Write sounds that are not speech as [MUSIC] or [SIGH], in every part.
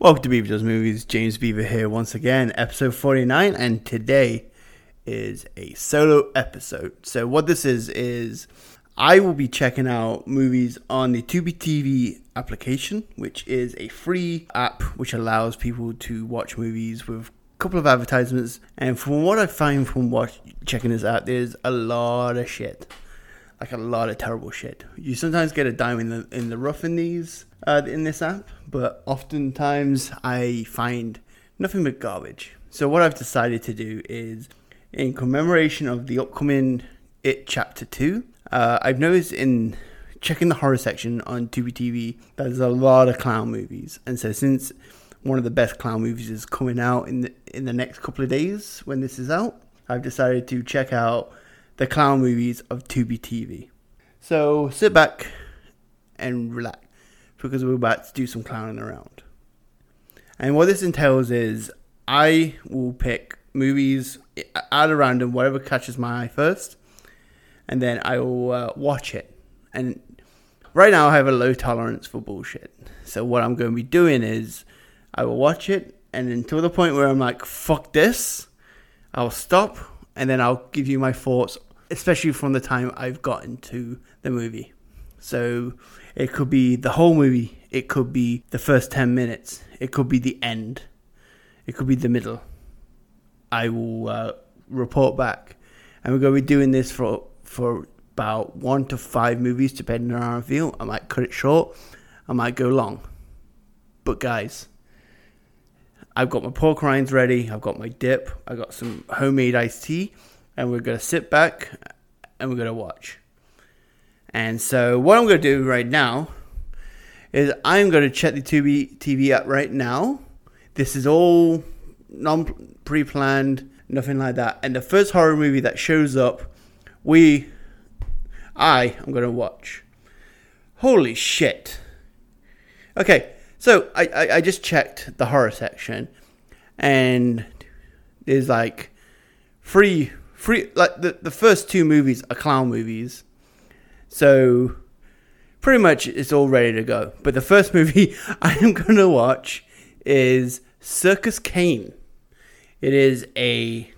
Welcome to Beaver Does Movies. James Beaver here once again, episode 49, and today is a solo episode. So, what this is, is I will be checking out movies on the Tubi TV application, which is a free app which allows people to watch movies with a couple of advertisements. And from what I find from watch, checking this out, there's a lot of shit. Like a lot of terrible shit. You sometimes get a dime in the in the rough in these uh, in this app, but oftentimes I find nothing but garbage. So what I've decided to do is, in commemoration of the upcoming It Chapter Two, uh, I've noticed in checking the horror section on Tubi TV, that there's a lot of clown movies, and so since one of the best clown movies is coming out in the in the next couple of days when this is out, I've decided to check out the clown movies of Tubi TV. So sit back and relax because we're about to do some clowning around. And what this entails is I will pick movies out of random, whatever catches my eye first, and then I will uh, watch it. And right now I have a low tolerance for bullshit. So what I'm going to be doing is I will watch it, and until the point where I'm like, fuck this, I'll stop, and then I'll give you my thoughts especially from the time I've gotten to the movie. So it could be the whole movie, it could be the first 10 minutes, it could be the end, it could be the middle. I will uh, report back. And we're going to be doing this for, for about one to five movies, depending on our feel. I might cut it short, I might go long. But guys, I've got my pork rinds ready, I've got my dip, I've got some homemade iced tea and we're going to sit back and we're going to watch. And so, what I'm going to do right now is I'm going to check the Tubi TV app right now. This is all non pre planned, nothing like that. And the first horror movie that shows up, we, I am going to watch. Holy shit. Okay, so I, I, I just checked the horror section, and there's like three free like the, the first two movies are clown movies. So pretty much it's all ready to go. But the first [LAUGHS] movie I am going to watch is Circus Kane. It is a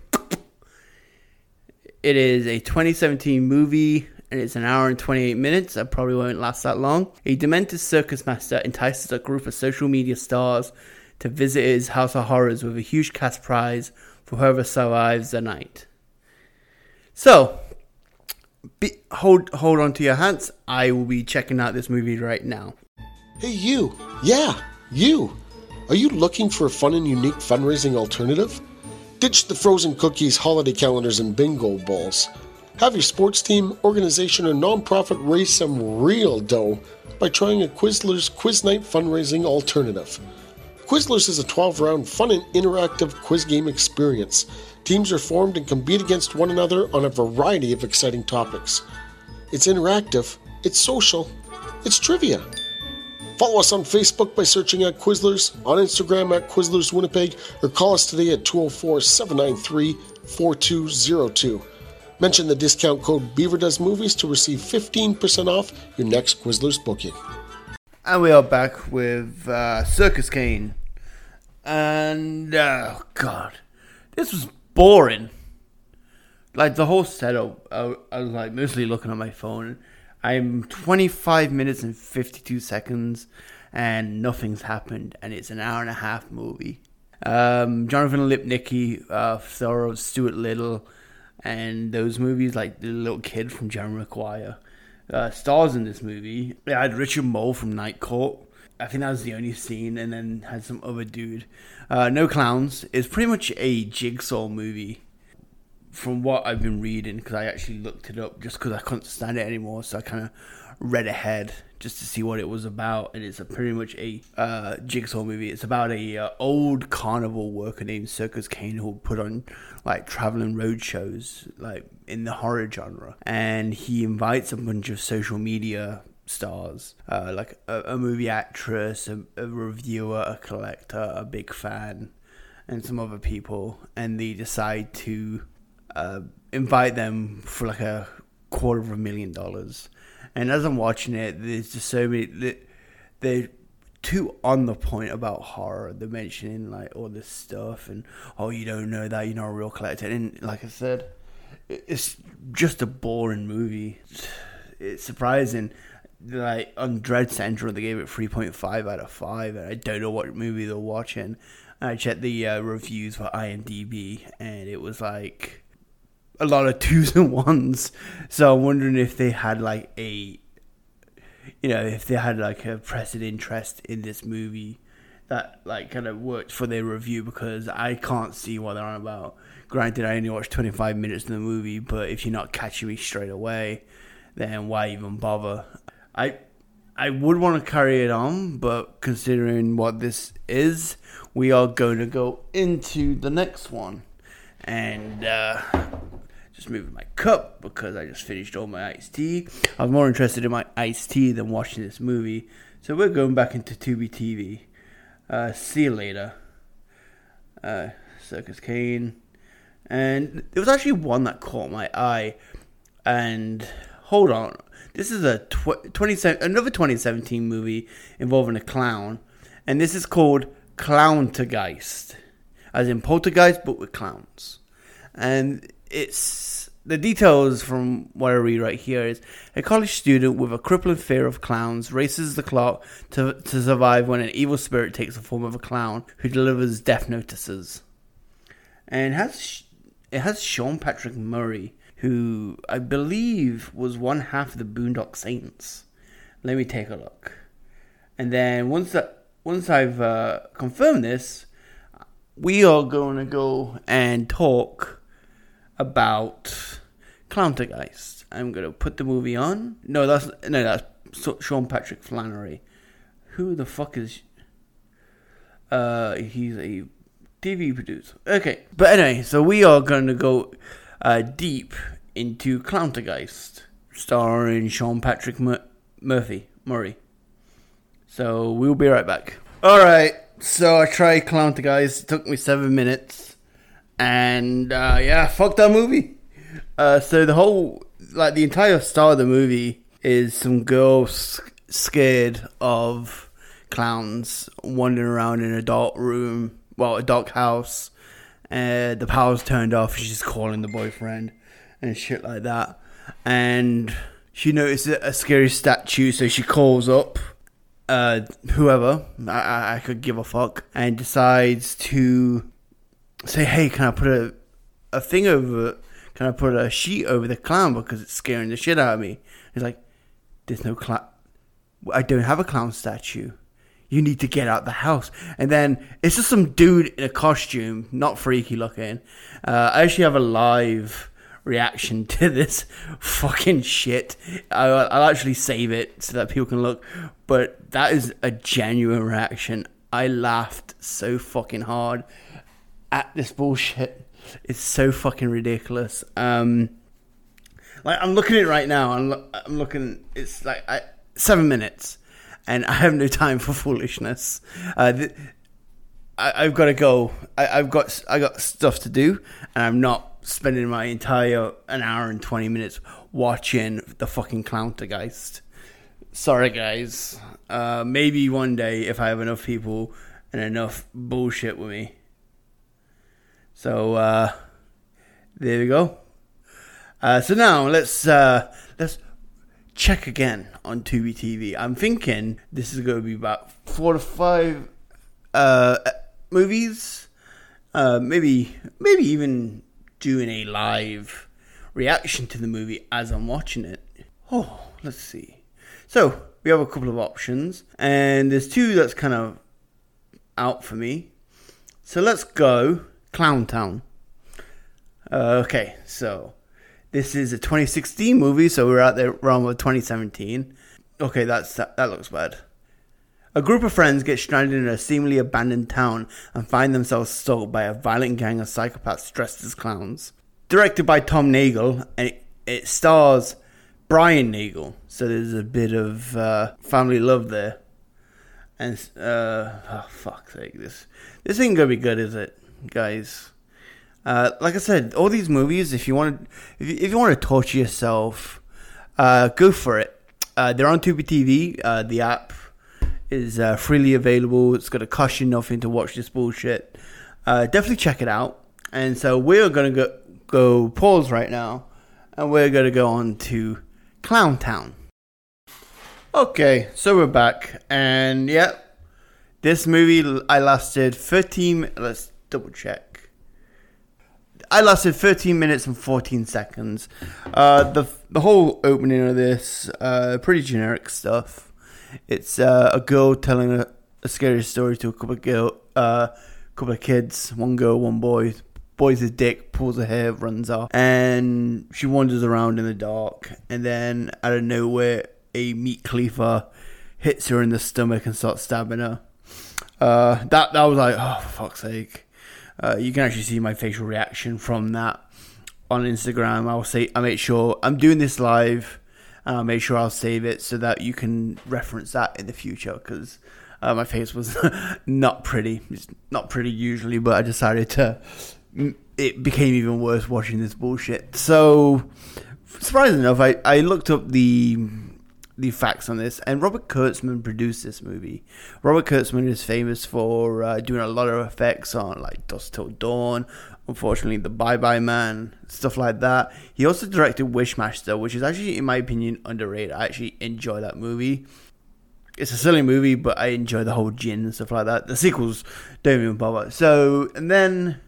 it is a 2017 movie and it's an hour and 28 minutes. That probably won't last that long. A demented circus master entices a group of social media stars to visit his house of horrors with a huge cash prize for whoever survives the night. So, be, hold hold on to your hats. I will be checking out this movie right now. Hey, you. Yeah, you. Are you looking for a fun and unique fundraising alternative? Ditch the frozen cookies, holiday calendars, and bingo balls. Have your sports team, organization, or nonprofit raise some real dough by trying a Quizlers Quiz Night fundraising alternative. Quizlers is a 12 round fun and interactive quiz game experience Teams are formed and compete against one another on a variety of exciting topics. It's interactive, it's social, it's trivia. Follow us on Facebook by searching at Quizlers, on Instagram at Quizlers Winnipeg, or call us today at 204 793 4202. Mention the discount code BeaverDoesMovies to receive 15% off your next Quizlers booking. And we are back with uh, Circus Kane. And, oh, God. This was boring. Like the whole setup, I, I was like mostly looking at my phone. I'm 25 minutes and 52 seconds, and nothing's happened, and it's an hour and a half movie. Um, Jonathan Lipnicki, uh, star of Stuart Little, and those movies like the little kid from Maguire, uh, stars in this movie. I had Richard Moll from Night Court. I think that was the only scene, and then had some other dude. Uh, no Clowns It's pretty much a jigsaw movie, from what I've been reading. Because I actually looked it up just because I couldn't stand it anymore, so I kind of read ahead just to see what it was about. And it's a pretty much a uh, jigsaw movie. It's about a uh, old carnival worker named Circus Kane who put on like traveling road shows, like in the horror genre, and he invites a bunch of social media stars, uh, like a, a, movie actress, a, a, reviewer, a collector, a big fan, and some other people, and they decide to uh, invite them for like a quarter of a million dollars. And as I'm watching it, there's just so many. They're too on the point about horror. They're mentioning like all this stuff and oh, you don't know that you're not a real collector. And like I said, it's just a boring movie. It's surprising. Like on Dread Central, they gave it three point five out of five, and I don't know what movie they're watching. I checked the uh, reviews for IMDb, and it was like a lot of [LAUGHS] twos and ones. So I'm wondering if they had like a you know, if they had like a present interest in this movie that like kind of worked for their review because I can't see what they're on about. Granted, I only watched 25 minutes of the movie, but if you're not catching me straight away, then why even bother? I I would want to carry it on, but considering what this is, we are going to go into the next one. And uh, just moving my cup because I just finished all my iced tea. I was more interested in my iced tea than watching this movie. So we're going back into Tubi TV. Uh, see you later. Uh, Circus Kane. And there was actually one that caught my eye. And hold on. This is a tw- 20, another 2017 movie involving a clown. And this is called Clowntergeist. As in poltergeist, but with clowns. And it's the details from what I read right here is a college student with a crippling fear of clowns races the clock to, to survive when an evil spirit takes the form of a clown who delivers death notices. And it has it has Sean Patrick Murray, who I believe was one half of the Boondock Saints. Let me take a look, and then once that once I've uh, confirmed this, we are going to go and talk about Clowntergeist. I'm gonna put the movie on. No, that's no, that's Sean Patrick Flanery. Who the fuck is? Uh, he's a TV producer. Okay, but anyway, so we are gonna go uh, deep into Clowntergeist, starring Sean Patrick Mur- Murphy Murray. So we'll be right back. All right, so I tried Clowntergeist. It took me seven minutes and uh, yeah, fuck that movie. Uh, so the whole, like the entire start of the movie is some girl scared of clowns wandering around in a dark room, well, a dark house. And the power's turned off. She's calling the boyfriend and shit like that. And she notices a scary statue, so she calls up uh, whoever I, I could give a fuck and decides to say, hey, can I put a a thing over? Can I put a sheet over the clown because it's scaring the shit out of me? He's like, there's no clown. I don't have a clown statue. You need to get out the house. And then it's just some dude in a costume, not freaky looking. Uh, I actually have a live reaction [LAUGHS] to this fucking shit. I, I'll actually save it so that people can look. But that is a genuine reaction. I laughed so fucking hard at this bullshit. It's so fucking ridiculous. Um, like I'm looking at it right now. I'm, lo- I'm looking. It's like I, seven minutes, and I have no time for [LAUGHS] foolishness. Uh, th- I, have got to go. I, have got I got stuff to do, and I'm not spending my entire an hour and twenty minutes watching the fucking Clowntergeist. Sorry, guys. Uh, maybe one day if I have enough people and enough bullshit with me, so uh, there we go. Uh, so now let's uh, let's check again on Tubi TV. I'm thinking this is going to be about four to five uh, movies, uh, maybe maybe even doing a live reaction to the movie as I'm watching it. Oh, let's see. So we have a couple of options, and there's two that's kind of out for me. So let's go Clown Town. Uh, okay, so this is a 2016 movie, so we're out there around with 2017. Okay, that's that, that looks bad. A group of friends get stranded in a seemingly abandoned town and find themselves stalked by a violent gang of psychopaths dressed as clowns. Directed by Tom Nagel, and it, it stars Brian Nagel, so there's a bit of uh, family love there. And uh, oh fuck's sake, this this ain't gonna be good, is it? Guys. Uh, like I said, all these movies, if you want, you, if you want to torture yourself, uh, go for it. Uh, they're on Tubi TV. Uh, the app is uh, freely available. It's going to cost you nothing to watch this bullshit. Uh, definitely check it out. And so we're going to go, go pause right now, and we're going to go on to Clown Town. Okay, so we're back, and yeah, this movie I lasted 13. Let's double check. I lasted 13 minutes and 14 seconds. Uh, the the whole opening of this, uh, pretty generic stuff. It's uh, a girl telling a, a, scary story to a couple of girl, uh, couple of kids. One girl, one boy. Boy's his dick, pulls her hair, runs off, and she wanders around in the dark. And then out of nowhere, a meat cleaver hits her in the stomach and starts stabbing her. Uh, that that was like, oh for fuck's sake! Uh, you can actually see my facial reaction from that on Instagram. I'll say I make sure I'm doing this live, and I'll make sure I'll save it so that you can reference that in the future because uh, my face was [LAUGHS] not pretty. It's not pretty usually, but I decided to. It became even worse watching this bullshit. So, surprisingly enough, I, I looked up the the facts on this. And Robert Kurtzman produced this movie. Robert Kurtzman is famous for uh, doing a lot of effects on like Dusk Till Dawn, unfortunately, The Bye Bye Man, stuff like that. He also directed Wishmaster, which is actually, in my opinion, underrated. I actually enjoy that movie. It's a silly movie, but I enjoy the whole djinn and stuff like that. The sequels don't even bother. So, and then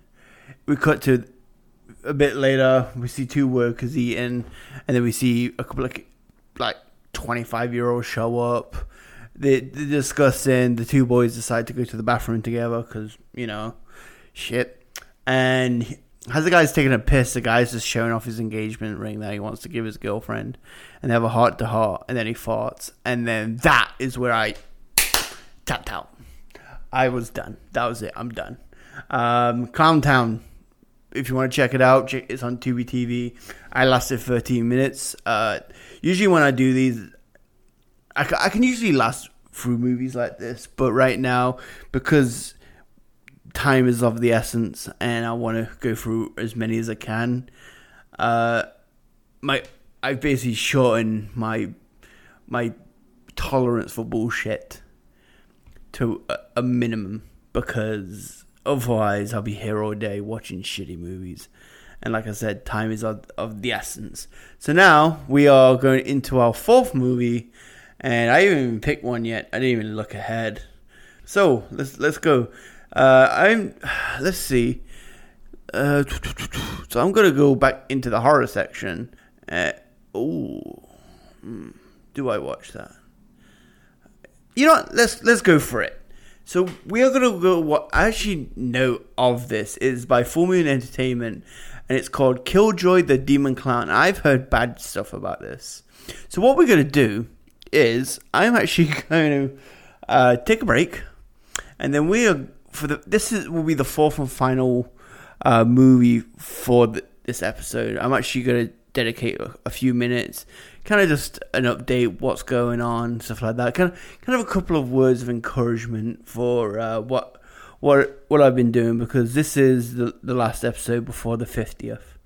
we cut to a bit later. We see two workers eating, and then we see a couple of like 25 year olds show up. They, they're discussing, the two boys decide to go to the bathroom together because, you know, shit. And as the guy's taking a piss, the guy's just showing off his engagement ring that he wants to give his girlfriend. And they have a heart to heart, and then he farts. And then that is where I tapped out. I was done. That was it. I'm done. Um, Clown Town. If you want to check it out, it's on Tubi TV. I lasted 13 minutes. Uh, usually when I do these, I, I can usually last through movies like this, but right now because time is of the essence and I want to go through as many as I can, uh, my I've basically shortened my my tolerance for bullshit to a, a minimum because otherwise I'll be here all day watching shitty movies. And like I said, time is of, of the essence. So now we are going into our fourth movie, and I haven't even picked one yet. I didn't even look ahead. So let's let's go. Uh, I'm [SIGHS] let's see. Uh, [TSK] so I'm gonna go back into the horror section. Uh, oh, do I watch that? You know, what? let's let's go for it. So we are gonna go. What I actually know of this is by Full Moon Entertainment, and it's called Killjoy the Demon Clown. I've heard bad stuff about this. So what we're going to do is I'm actually [LAUGHS] going to uh, take a break, and then we are for the this is will be the fourth and final uh, movie for the, this episode. I'm actually going to dedicate a, a few minutes, kind of just an update, what's going on, stuff like that. Kind of, kind of a couple of words of encouragement for uh, what what what I've been doing because this is the the last episode before the fiftieth,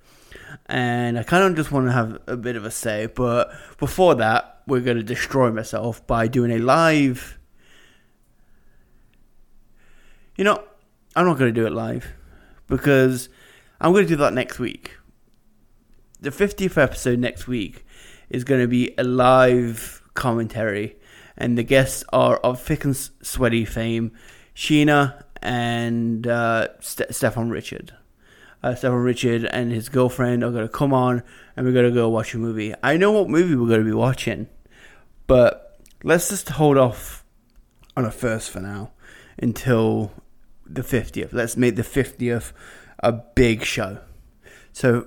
and I kind of just want to have a bit of a say. But before that, we're going to destroy myself by doing a live. You know, I'm not going to do it live because I'm going to do that next week. The 50th episode next week is going to be a live commentary, and the guests are of thick and sweaty fame. Sheena and uh, St- Stefan Richard. Uh, Stefan Richard and his girlfriend are going to come on and we're going to go watch a movie. I know what movie we're going to be watching, but let's just hold off on a first for now until the 50th. Let's make the 50th a big show. So,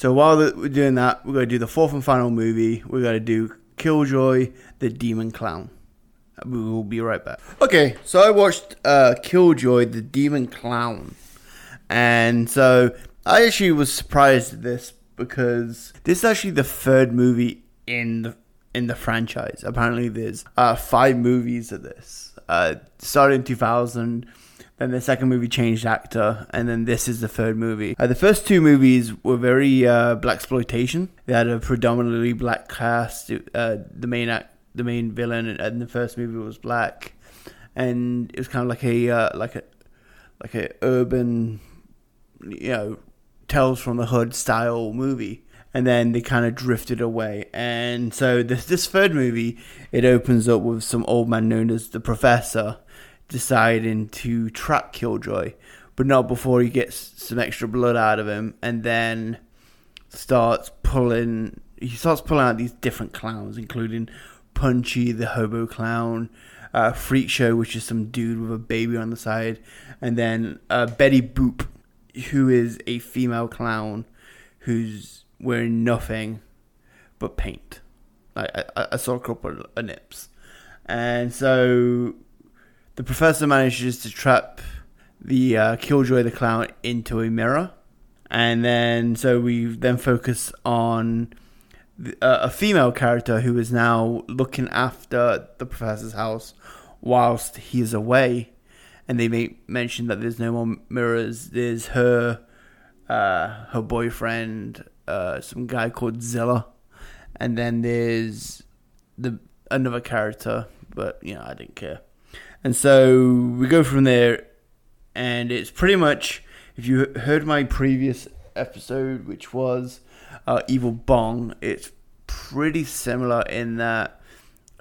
so while we're doing that, we're going to do the fourth and final movie. We're going to do Killjoy the Demon Clown. We will be right back. Okay, so I watched uh, Killjoy, the Demon Clown, and so I actually was surprised at this because this is actually the third movie in the in the franchise. Apparently, there's uh, five movies of this. Uh, started in 2000. Then the second movie changed actor, and then this is the third movie. Uh, the first two movies were very uh, black exploitation. They had a predominantly black cast. Uh, the main act the main villain in the first movie was black. and it was kind of like a uh, like a like a urban, you know, Tales from the Hood style movie. And then they kind of drifted away. And so this this third movie, it opens up with some old man known as the Professor deciding to track Killjoy, but not before he gets some extra blood out of him, and then starts pulling. He starts pulling out these different clowns, including Punchy, the hobo clown, uh, Freak Show, which is some dude with a baby on the side, and then uh, Betty Boop, who is a female clown who's wearing nothing but paint. I, I, I saw a couple of nips. And so the professor manages to trap the uh, Killjoy the clown into a mirror. And then, so we then focus on the, uh, a female character who is now looking after the professor's house whilst he is away and they mention that there's no more mirrors. There's her, uh, her boyfriend, uh, some guy called Zilla, and then there's the another character, but you know I didn't care. And so we go from there, and it's pretty much if you heard my previous episode, which was uh, Evil Bong, it's pretty similar in that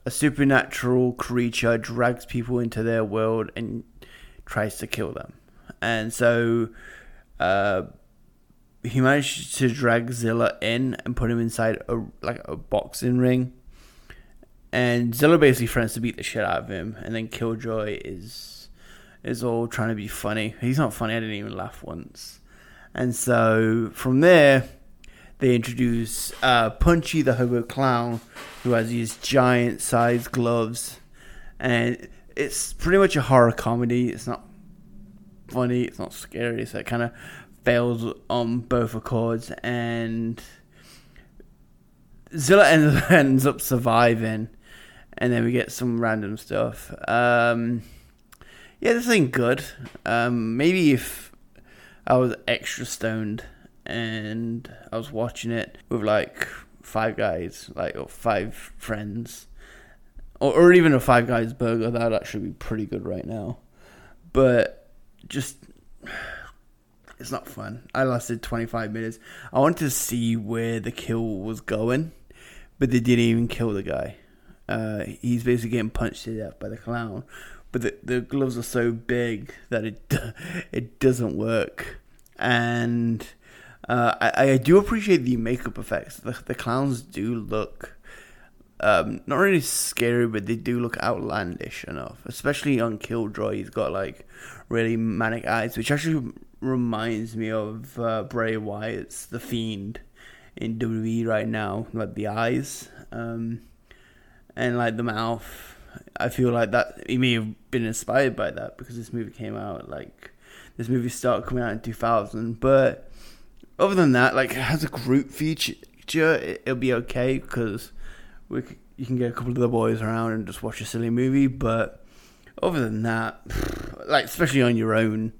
a supernatural creature drags people into their world and tries to kill them. And so uh, he managed to drag Zilla in and put him inside a like a boxing ring. And Zilla basically threatens to beat the shit out of him, and then Killjoy is is all trying to be funny. He's not funny. I didn't even laugh once. And so from there, they introduce uh, Punchy the hobo clown, who has these giant sized gloves, and it's pretty much a horror comedy. It's not funny. It's not scary. So it kind of fails on both accords, and Zilla [LAUGHS] ends up surviving, and then we get some random stuff. Um, yeah, this ain't good. Um, maybe if I was extra stoned and I was watching it with like five guys, like or five friends, or, or even a Five Guys burger. That would actually be pretty good right now. But just [SIGHS] it's not fun. I lasted 25 minutes. I wanted to see where the kill was going, but they didn't even kill the guy. Uh, he's basically getting punched to death by the clown, but the, the gloves are so big that it [LAUGHS] it doesn't work. And uh, I, I do appreciate the makeup effects. The, the clowns do look um, not really scary, but they do look outlandish enough. Especially on Killjoy, he's got like really manic eyes, which actually reminds me of uh, Bray Wyatt's The Fiend in WWE right now, like the eyes um, and like the mouth. I feel like that he may have been inspired by that because this movie came out like this movie started coming out in 2000. But other than that, like as a group feature, it'll be okay because we you can get a couple of the boys around and just watch a silly movie. But other than that, [SIGHS] like especially on your own,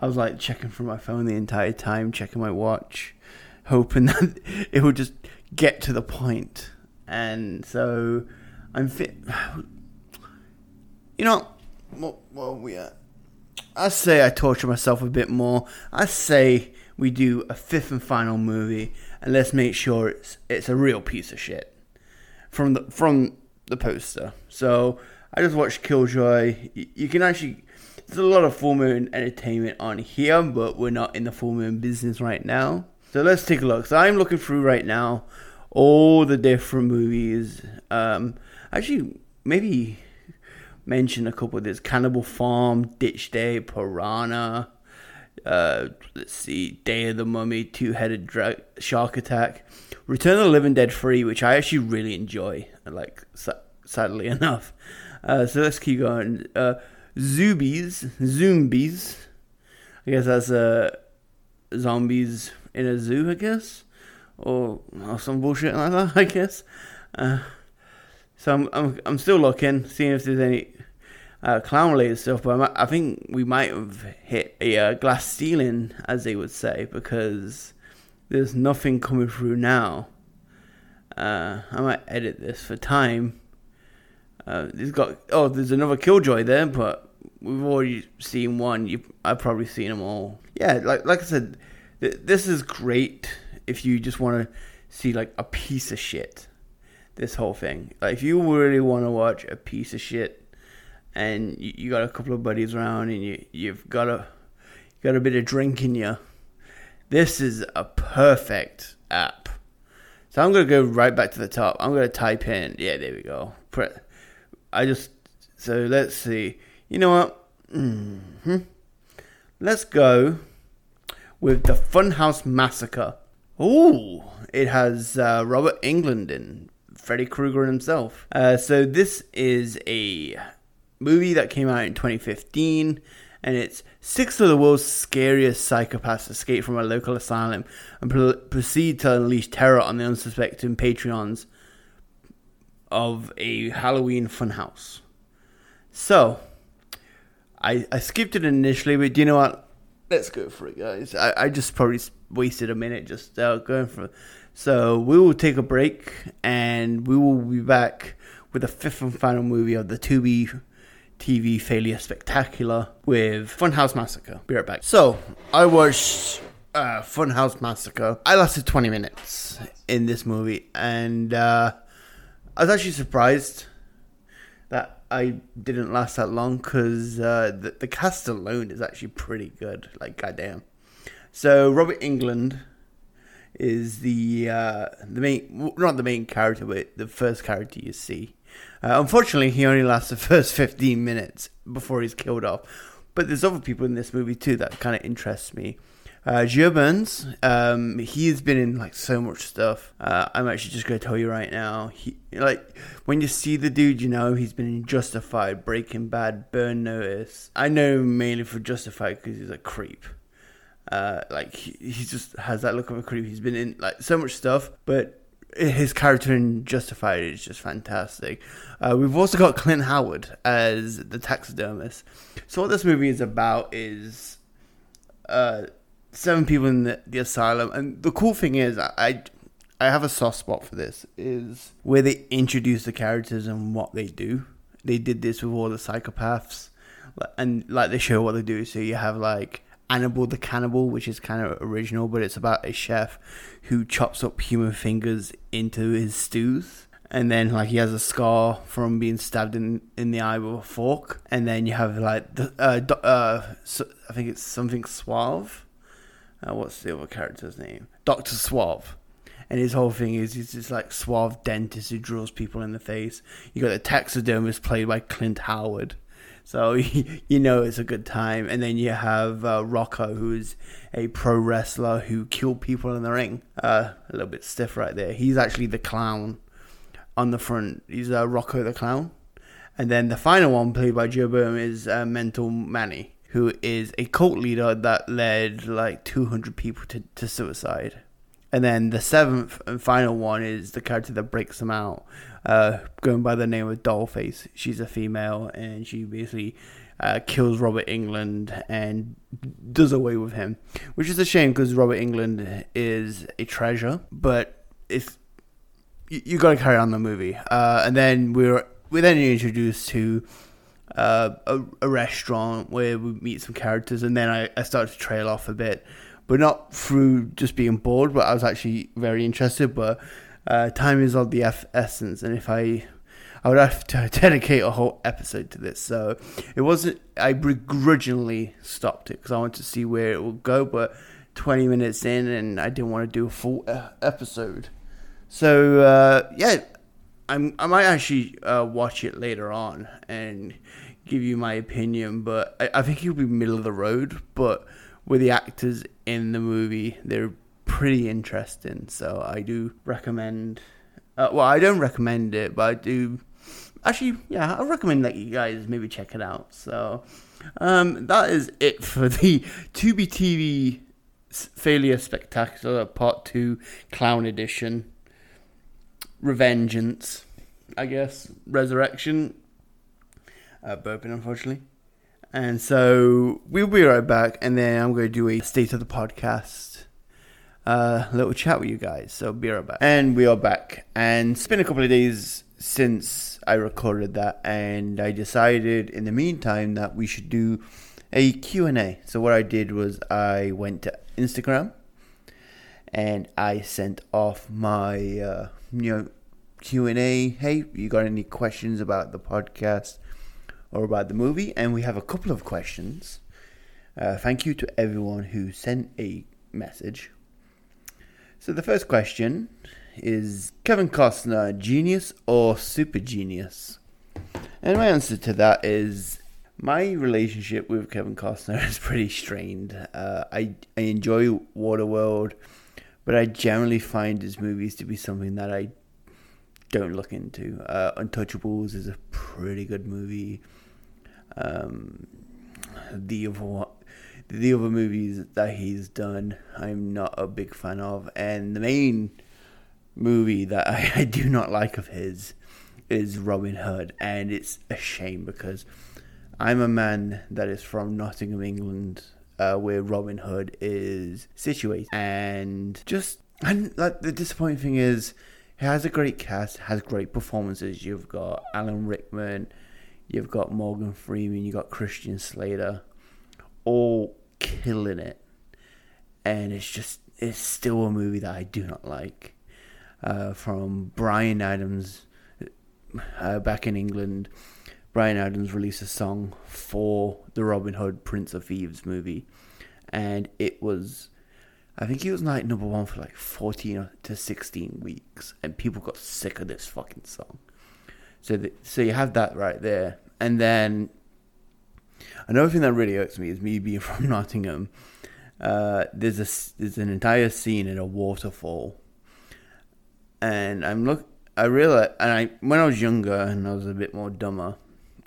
I was like checking for my phone the entire time, checking my watch, hoping [LAUGHS] that it would just get to the point. And so I'm fit. [SIGHS] You know, what, what are we at? I say I torture myself a bit more. I say we do a fifth and final movie, and let's make sure it's it's a real piece of shit from the from the poster. So I just watched Killjoy. You can actually there's a lot of full moon entertainment on here, but we're not in the full moon business right now. So let's take a look. So I'm looking through right now all the different movies. Um, actually, maybe mention a couple. of this Cannibal Farm, Ditch Day, Piranha. Uh, let's see, Day of the Mummy, Two Headed Dra- Shark Attack. Return of the Living Dead 3, which I actually really enjoy, like, sadly [LAUGHS] enough. Uh, so let's keep going. Uh, Zoobies, Zombies. I guess that's uh, zombies in a zoo, I guess. Or, or some bullshit like that, [LAUGHS] I guess. Uh, so I'm, I'm, I'm still looking, seeing if there's any uh, clown related stuff, but I think we might have hit a uh, glass ceiling, as they would say, because there's nothing coming through now. Uh, I might edit this for time, Uh, he's got oh, there's another Killjoy there, but we've already seen one. You, I've probably seen them all. Yeah, like like I said, th- this is great if you just want to see like a piece of shit. This whole thing, like if you really want to watch a piece of shit, and you, you got a couple of buddies around, and you you've got a got a bit of drink in you, this is a perfect app. So I'm gonna go right back to the top. I'm gonna type in. Yeah, there we go. I just so let's see. You know what? Mm-hmm. Let's go with the Funhouse Massacre. Ooh, it has uh, Robert Englund and Freddy Krueger himself. Uh, so this is a movie that came out in 2015 and it's six of the world's scariest psychopaths escape from a local asylum and pro- proceed to unleash terror on the unsuspecting Patreons of a Halloween funhouse. So, I I skipped it initially, but you know what? Let's go for it, guys. I, I just probably wasted a minute just uh, going for. So, we will take a break and we will be back with the fifth and final movie of the Tubi TV failure spectacular with Funhouse Massacre. Be right back. So, I watched uh, Funhouse Massacre. I lasted 20 minutes in this movie and uh, I was actually surprised that I didn't last that long because uh, the, the cast alone is actually pretty good. Like, goddamn. So, Robert Englund is the uh, the main, not the main character, but the first character you see. Uh, unfortunately, he only lasts the [LAUGHS] first 15 minutes before he's killed off. But there's other people in this movie too that kind of interests me. Uh, Burns, um, he's been in like so much stuff. Uh, I'm actually just gonna tell you right now. He like when you see the dude, you know he's been in Justified, Breaking Bad, Burn Notice. I know mainly for Justified because he's a creep. Uh, like he, he just has that look of a creep. He's been in like so much stuff, but his character in Justified is just fantastic. Uh, we've also got Clint Howard as the taxidermist. So what this movie is about is uh, seven people in the, the, asylum, and the cool thing is, I I have a soft spot for this. Is where they introduce the characters and what they do. They did this with all the psychopaths, and like they show what they do. So you have like Annibal the Cannibal, which is kind of original, but it's about a chef who chops up human fingers into his stews. And then, like, he has a scar from being stabbed in, in the eye with a fork. And then you have, like, the, uh, uh, I think it's something suave uh, what's the other character's name? Doctor Suave. And his whole thing is he's just like suave dentist who draws people in the face. You got the taxidermist played by Clint Howard. So [LAUGHS] you know it's a good time. And then you have uh, Rocco, who's a pro wrestler who killed people in the ring. Uh, a little bit stiff right there. He's actually the clown on the front. He's uh, Rocco the clown. And then the final one, played by Joe Boom, is uh, Mental Manny who is a cult leader that led like 200 people to, to suicide. And then the seventh and final one is the character that breaks them out, uh, going by the name of Dollface. She's a female and she basically uh, kills Robert Englund and does away with him, which is a shame because Robert Englund is a treasure. But it's you, you got to carry on the movie. Uh, and then we're we're then introduced to uh, a, a, restaurant where we meet some characters, and then I, I started to trail off a bit, but not through just being bored. But I was actually very interested. But uh, time is of the f- essence, and if I I would have to [LAUGHS] dedicate a whole episode to this. So it wasn't. I begrudgingly stopped it because I wanted to see where it would go. But 20 minutes in, and I didn't want to do a full episode. So uh, yeah, I'm, I might actually uh, watch it later on and give you my opinion, but I, I think it'll be middle of the road. But with the actors in the movie, they're pretty interesting. So I do recommend. Uh, well, I don't recommend it, but I do. Actually, yeah, I recommend that you guys maybe check it out. So um, that is it for the Tubi TV Failure Spectacular Part Two Clown Edition. Revengeance, I guess, Resurrection uh, burping, unfortunately. And so we'll be right back, and then I'm going to do a state of the podcast uh, little chat with you guys. So be right back. And we are back. And it's been a couple of days since I recorded that, and I decided in the meantime that we should do a Q&A. So what I did was I went to Instagram and I sent off my uh, you know Q&A. Hey, you got any questions about the podcast or about the movie? And we have a couple of questions. Uh, thank you to everyone who sent a message. So the first question is Kevin Costner genius or super genius? And my answer to that is my relationship with Kevin Costner [LAUGHS] is pretty strained. Uh, I I enjoy Waterworld, but I generally find his movies to be something that I don't look into. Uh, Untouchables is a pretty good movie. Um, the other the other movies that he's done, I'm not a big fan of, and the main movie that I, [LAUGHS] I do not like of his is Robin Hood, and it's a shame because I'm a man that is from Nottingham, England, uh, where Robin Hood is situated, and just and like the disappointing thing is, he has a great cast, has great performances. You've got Alan Rickman, you've got Morgan Freeman, you've got Christian Slater, all killing it, and it's just it's still a movie that I do not like. Uh, from Bryan Adams uh, back in England. Bryan Adams released a song for the Robin Hood Prince of Thieves movie, and it was, I think it was like number one for like 14 to 16 weeks, and people got sick of this fucking song. So, the, so you have that right there, and then another thing that really irks me is me being [LAUGHS] from Nottingham. Uh, there's a there's an entire scene in a waterfall and I'm look. I realized, and I when I was younger and I was a bit more dumber,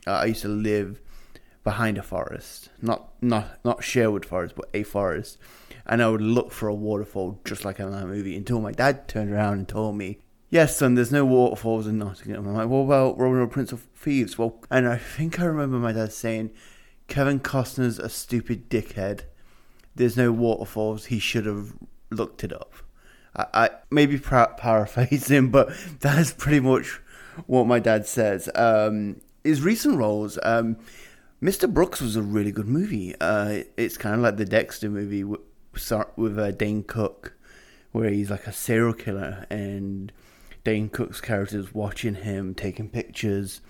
uh, I used to live behind a forest, not not not Sherwood Forest, but a forest, and I would look for a waterfall just like in that movie until my dad turned around and told me, "Yes, son, there's no waterfalls in Nottingham." I'm like, "What about Robin Hood, Prince of Thieves?" Well, and I think I remember my dad saying, "Kevin Costner's a stupid dickhead. There's no waterfalls. He should have looked it up." I, I maybe para- paraphrasing, but [LAUGHS] that is pretty much what my dad says. Um, his recent roles, um, Mr. Brooks was a really good movie. Uh, it's kind of like the Dexter movie with, with uh, Dane Cook, where he's like a serial killer, and Dane Cook's character is watching him, taking pictures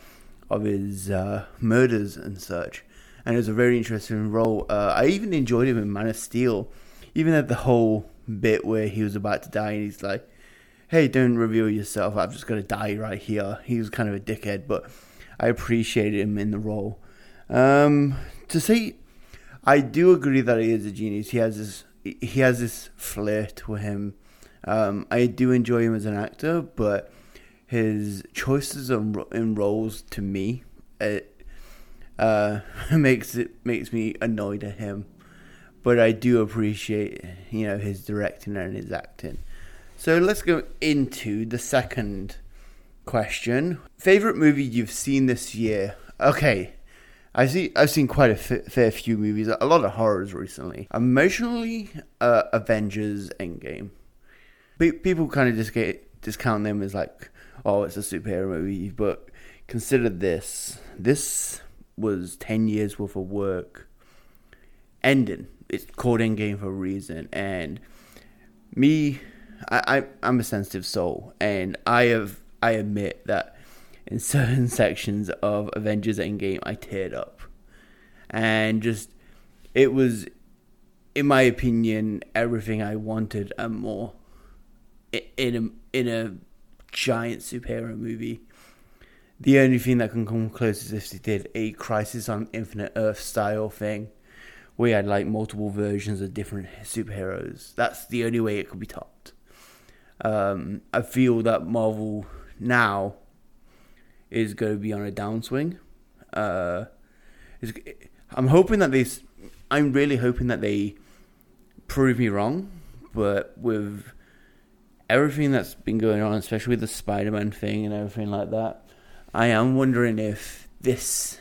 of his uh, murders and such. And it was a very interesting role. Uh, I even enjoyed him in Man of Steel, even at the whole bit where he was about to die and he's like, hey, don't reveal yourself. I'm just going to die right here. He was kind of a dickhead, but I appreciated him in the role. Um, to say, I do agree that he is a genius. He has this, he has this flair to him. Um, I do enjoy him as an actor, but his choices in, roles to me, it uh, [LAUGHS] makes it makes me annoyed at him but I do appreciate you know his directing and his acting. So let's go into the second question. Favorite movie you've seen this year? Okay, I see. I've seen quite a f- fair few movies, a lot of horrors recently. Emotionally, uh, Avengers Endgame. People kind of just get discount them as like, oh, it's a superhero movie, but consider this: this was ten years worth of work ending it's called Endgame for a reason. And me, I, I am a sensitive soul, and I have I admit that in [LAUGHS] certain sections of Avengers Endgame I teared up, and just it was, in my opinion, everything I wanted and more. In a in a giant superhero movie. The only thing that can come close is if they did a Crisis on Infinite Earth style thing we had like multiple versions of different superheroes. That's the only way it could be topped. Um, I feel that Marvel now is going to be on a downswing. Uh, I'm hoping that they. I'm really hoping that they prove me wrong, but with everything that's been going on, especially with the Spider-Man thing and everything like that, I am wondering if this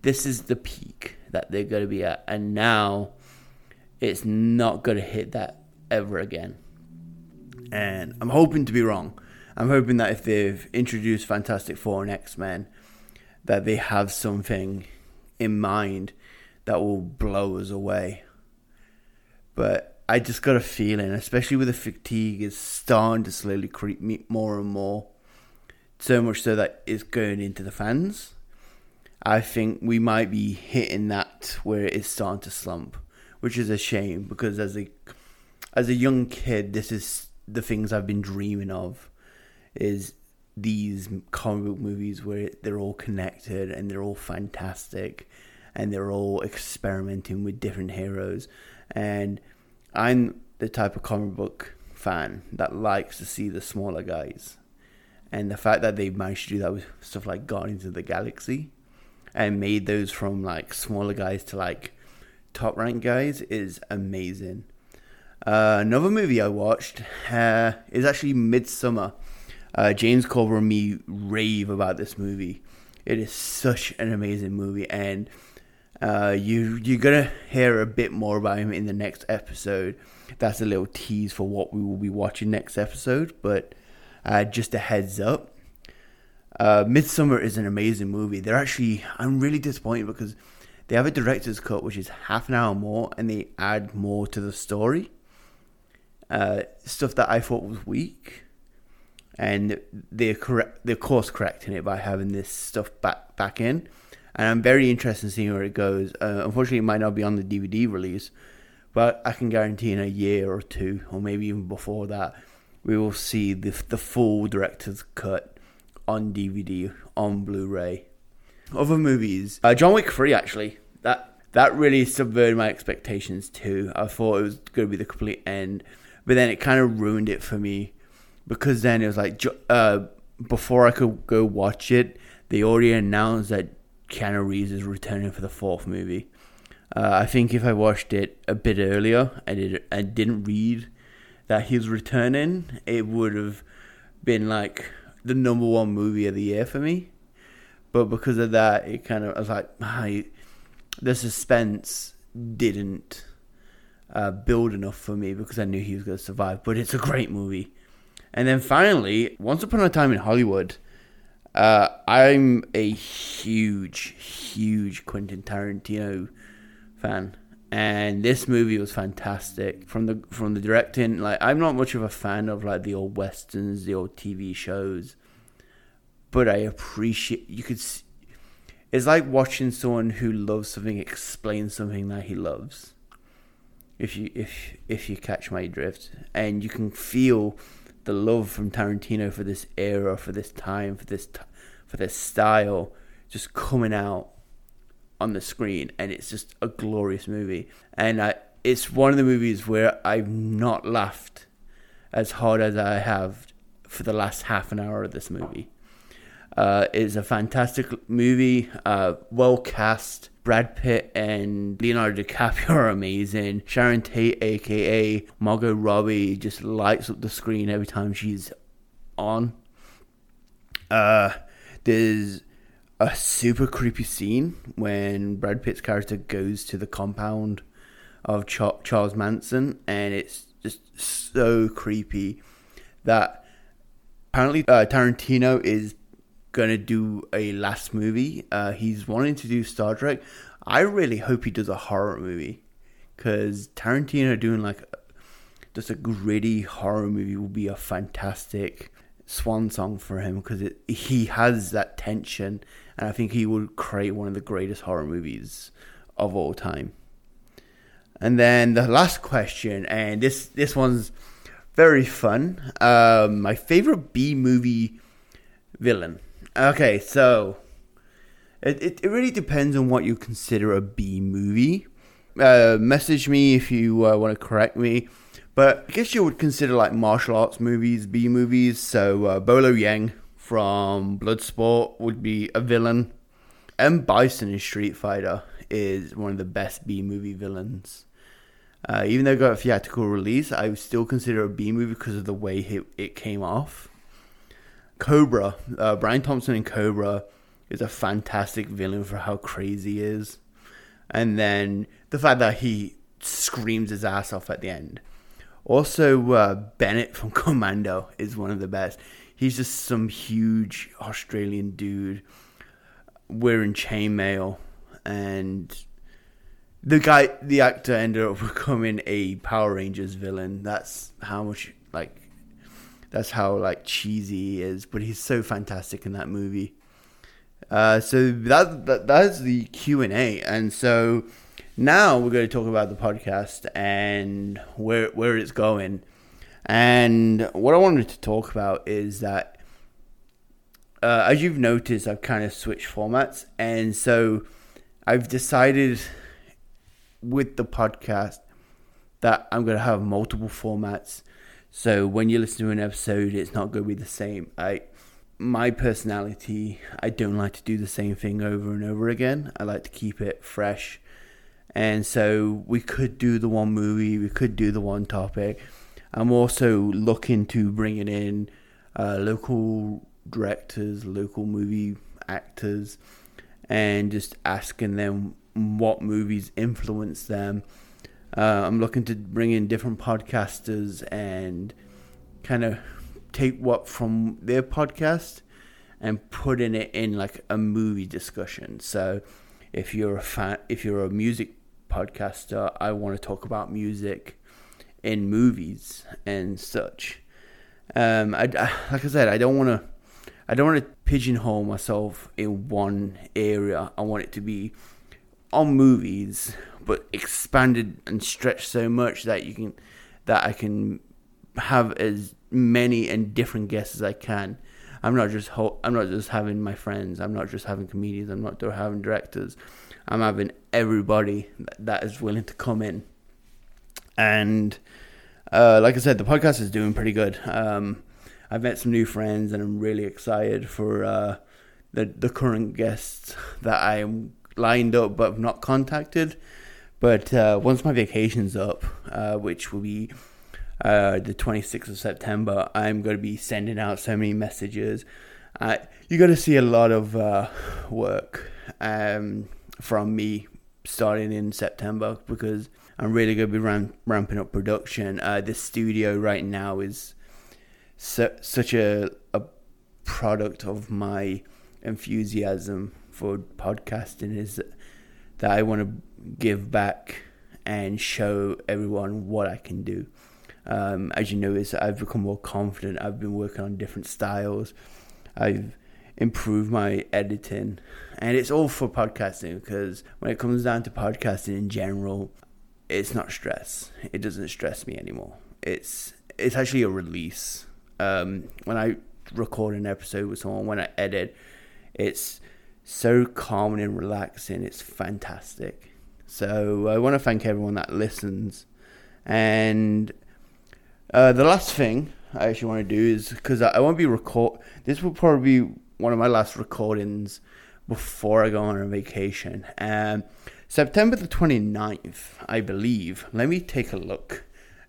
this is the peak that they're going to be at, and now it's not going to hit that ever again. And I'm hoping to be wrong. I'm hoping that if they've introduced Fantastic Four and X Men, that they have something in mind that will blow us away. But I just got a feeling, especially with the fatigue, is starting to slowly creep me more and more. So much so that it's going into the fans. I think we might be hitting that where it's starting to slump, which is a shame because as a as a young kid, this is the things I've been dreaming of. Is these comic book movies where they're all connected and they're all fantastic and they're all experimenting with different heroes. And I'm the type of comic book fan that likes to see the smaller guys. And the fact that they've managed to do that with stuff like Guardians of the Galaxy and made those from like smaller guys to like top rank guys is amazing. Uh, another movie I watched uh, is actually Midsommar. Uh, James Corbett and me rave about this movie. It is such an amazing movie, and uh, you you're gonna hear a bit more about him in the next episode. That's a little tease for what we will be watching next episode, but uh, just a heads up. Uh, Midsommar is an amazing movie. They're actually I'm really disappointed because they have a director's cut which is half an hour more, and they add more to the story. Uh, stuff that I thought was weak and they're correct they're course correcting it by having this stuff back back in and i'm very interested in seeing where it goes. Uh, unfortunately it might not be on the dvd release but i can guarantee in a year or two or maybe even before that we will see the, the full director's cut on dvd on blu-ray. Other movies. Uh, john wick 3 actually. That that really subverted my expectations too. I thought it was going to be the complete end but then it kind of ruined it for me because then it was like uh, before I could go watch it, they already announced that Keanu Reeves is returning for the fourth movie. Uh, I think if I watched it a bit earlier and it I didn't read that he's returning, it would have been like the number one movie of the year for me. But because of that, it kind of I was like, the suspense didn't uh, build enough for me because I knew he was going to survive. But it's a great movie. And then finally, Once Upon a Time in Hollywood. Uh, I'm a huge, huge Quentin Tarantino fan, and this movie was fantastic from the from the directing. Like, I'm not much of a fan of like the old westerns, the old TV shows, but I appreciate you could. See, it's like watching someone who loves something explain something that he loves. If you if if you catch my drift, and you can feel the love from Tarantino for this era, for this time, for this t- for this style, just coming out on the screen, and it's just a glorious movie. And I, it's one of the movies where I've not laughed as hard as I have for the last half an hour of this movie. Uh, it's a fantastic movie, uh, well cast. Brad Pitt and Leonardo DiCaprio are amazing. Sharon Tate, aka Margot Robbie, just lights up the screen every time she's on. Uh, there's a super creepy scene when Brad Pitt's character goes to the compound of Charles Manson, and it's just so creepy that apparently uh, Tarantino is gonna do a last movie. Uh, he's wanting to do Star Trek. I really hope he does a horror movie because Tarantino doing like just a gritty horror movie will be a fantastic swan song for him because he has that tension, and I think he will create one of the greatest horror movies of all time. And then the last question, and this this one's very fun. Um, my favorite B movie villain. Okay, so it, it, it really depends on what you consider a B movie. Uh, message me if you uh, want to correct me. But I guess you would consider like martial arts movies B movies. So uh, Bolo Yeung from Bloodsport would be a villain. M. Bison in Street Fighter is one of the best B movie villains. Uh, even though it got a theatrical release, I would still consider a B movie because of the way it, it came off. Cobra, uh, Brian Thompson in Cobra is a fantastic villain for how crazy he is. And then the fact that he screams his ass off at the end. Also, uh, Bennett from [LAUGHS] Commando is one of the best. He's just some huge Australian dude wearing chainmail, and the guy, the actor, ended up [LAUGHS] becoming a Power Rangers villain. That's how much like that's how like cheesy he is, but he's so fantastic in that movie. Uh, so that, that that's the Q and A, and so now we're going to talk about the podcast and where where it's going. And what I wanted to talk about is that, uh, as you've noticed, I've kind of switched formats, and so I've decided with the podcast that I'm going to have multiple formats. So when you listen to an episode, it's not going to be the same. I my personality, I don't like to do the same thing over and over again. I like to keep it fresh. And so we could do the one movie, we could do the one topic. I'm also looking to bringing in uh, local directors, local movie actors, and just asking them what movies influence them. Uh, I'm looking to bring in different podcasters and kind of take what from their podcast and putting it in like a movie discussion. So if you're a fan, if you're a music podcaster, I want to talk about music in movies and such. Um, I, I like I said, I don't want to, I don't want to pigeonhole myself in one area. I want it to be on movies, but expanded and stretched so much that you can, that I can have as many and different guests as I can. I'm not just ho- I'm not just having my friends. I'm not just having comedians. I'm not just having directors. I'm having everybody that is willing to come in. And uh, like I said, the podcast is doing pretty good. Um, I've met some new friends, and I'm really excited for uh, the the current guests that I am lined up but not contacted. But uh, once my vacation's up, uh, which will be uh, the 26th of September, I'm going to be sending out so many messages. Uh, you're going to see a lot of uh, work um, from me starting in September because I'm really going to be ramp- ramping up production. Uh, this studio right now is su- such a, a product of my enthusiasm for podcasting is that I want to give back and show everyone what I can do. Um, as you notice, I've become more confident. I've been working on different styles. I've improved my editing, and it's all for podcasting because when it comes down to podcasting in general, it's not stress. It doesn't stress me anymore. It's it's actually a release. Um, when I record an episode with someone, when I edit, it's so calming and relaxing. It's fantastic. So I want to thank everyone that listens, and uh, the last thing I actually want to do is because I, I won't be record. This will probably be one of my last recordings before I go on a vacation. Um, September the 29th, I believe. Let me take a look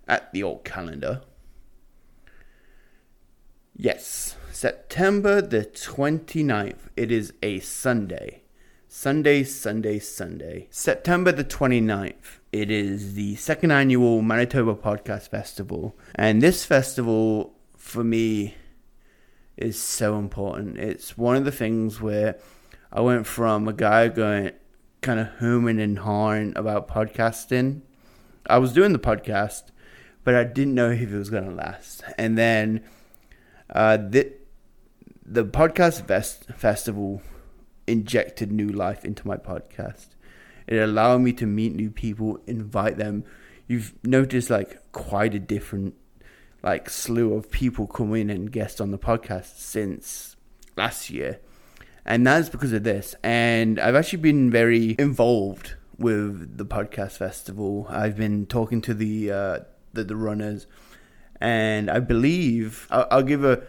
at the old calendar. Yes, September the 29th. It is a Sunday. Sunday, Sunday, Sunday. September the 29th. It is the second annual Manitoba Podcast Festival. And this festival, for me, is so important. It's one of the things where I went from a guy going kind of humming and hawing about podcasting. I was doing the podcast, but I didn't know if it was going to last. And then uh, the, the podcast fest- festival injected new life into my podcast. It allowed me to meet new people, invite them. You've noticed like quite a different like slew of people come in and guest on the podcast since last year. And that's because of this. And I've actually been very involved with the podcast festival. I've been talking to the uh, the, the runners, and I believe I'll, I'll give a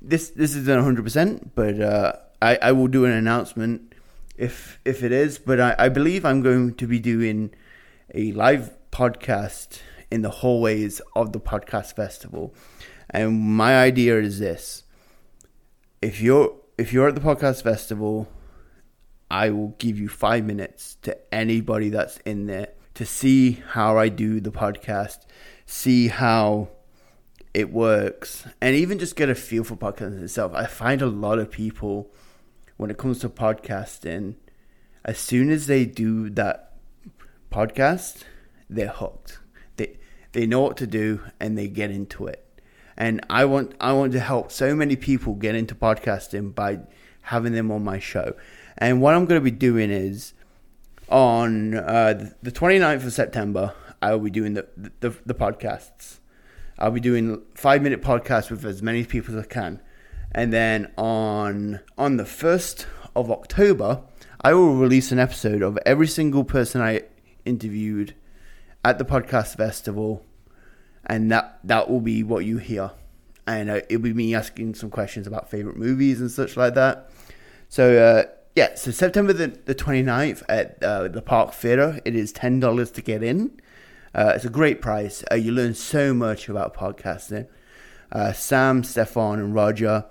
this this isn't hundred percent, but uh, I I will do an announcement if if it is. But I, I believe I'm going to be doing a live podcast in the hallways of the podcast festival. And my idea is this: if you're if you're at the podcast festival, I will give you five minutes to anybody that's in there to see how I do the podcast, see how it works, and even just get a feel for podcasting itself. I find a lot of people when it comes to podcasting, as soon as they do that podcast, they're hooked. They they know what to do and they get into it. And I want I want to help so many people get into podcasting by having them on my show. And what I'm going to be doing is on uh, the 29th of September, I will be doing the, the, the podcasts. I'll be doing five minute podcasts with as many people as I can. And then on on the 1st of October, I will release an episode of every single person I interviewed at the podcast festival, and that that will be what you hear. And uh, it'll be me asking some questions about favorite movies and such like that. So uh, yeah, so September the, the 29th at uh, the Park Theatre. It is $10 to get in. Uh, it's a great price. Uh, you learn so much about podcasting. Uh, Sam, Stefan, and Roger,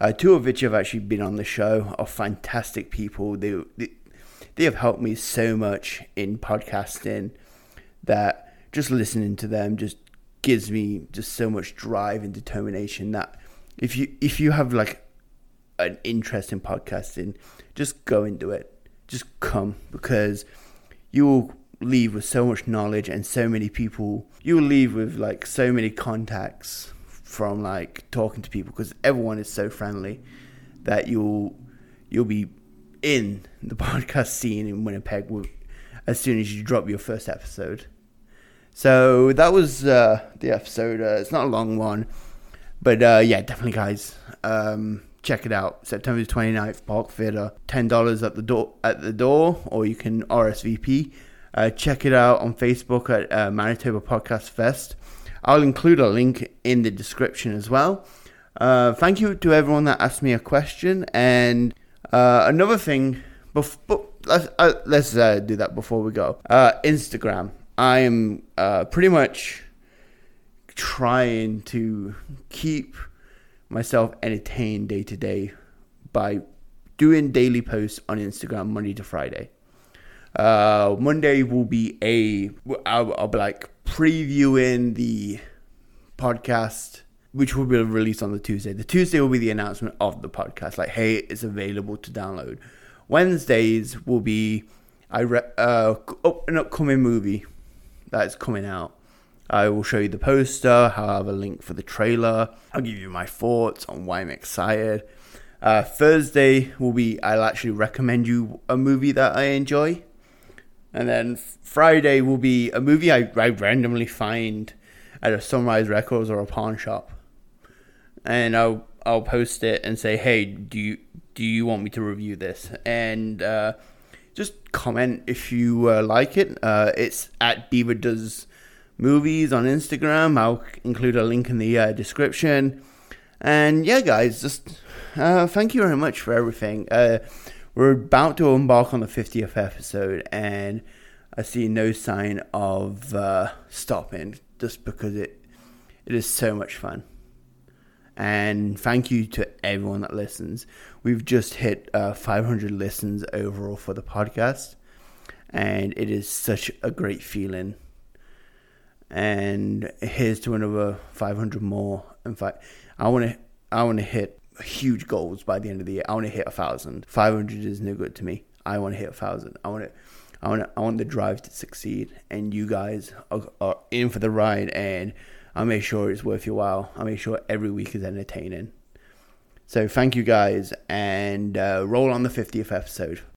uh, two of which have actually been on the show, are fantastic people. They, they, they have helped me so much in podcasting that just listening to them just gives me just so much drive and determination that if you if you have like an interest in podcasting, just go into it. Just come because you will leave with so much knowledge and so many people. You will leave with like so many contacts from like talking to people because everyone is so friendly that you'll you'll be in the [LAUGHS] podcast scene in Winnipeg as soon as you drop your first episode. So that was uh, the episode. Uh, it's not a long one, but uh, yeah, definitely, guys. Um, check it out. September 29th, Park Theatre. $10 at the door at the door, or you can RSVP. Uh, check it out on Facebook at uh, Manitoba Podcast Fest. I'll include a link in the description as well. Uh, thank you to everyone that asked me a question. And uh, another thing, bef- let's, uh, let's uh, do that before we go. Instagram. I am pretty much trying to keep myself entertained day to day by doing daily posts on Instagram Monday to Friday. Uh, Monday will be a I'll, I'll be like previewing the podcast, which will be released on the Tuesday. The Tuesday will be the announcement of the podcast, like hey, it's available to download. Wednesdays will be I re- uh, an upcoming movie that's coming out. I will show you the poster. I'll have a link for the trailer. I'll give you my thoughts on why I'm excited. Uh, Thursday will be I'll actually recommend you a movie that I enjoy. And then Friday will be a movie I, I randomly find at a Sunrise Records or a pawn shop. And I'll I'll post it and say, hey, do you do you want me to review this? And uh, just comment if you uh, like it. Uh, it's at Beaver Does movies on Instagram. I'll include a link in the uh, description. And yeah, guys, just uh, thank you very much for everything. We're about to embark on the 50th episode, and I see no sign of uh, stopping just because it it is so much fun. And thank you to everyone that listens. We've just hit uh, 500 listens overall for the podcast, and it is such a great feeling and here's to another 500 more. In fact, I want to I want to hit huge goals by the end of the year. I want to hit a thousand. 500 is no good to me. I want to hit a thousand. I want to. I want, I want the drive to succeed, and you guys are, are in for the ride, and I'll make sure it's worth your while. I'll make sure every week is entertaining. So thank you guys, and uh, roll on the 50th episode.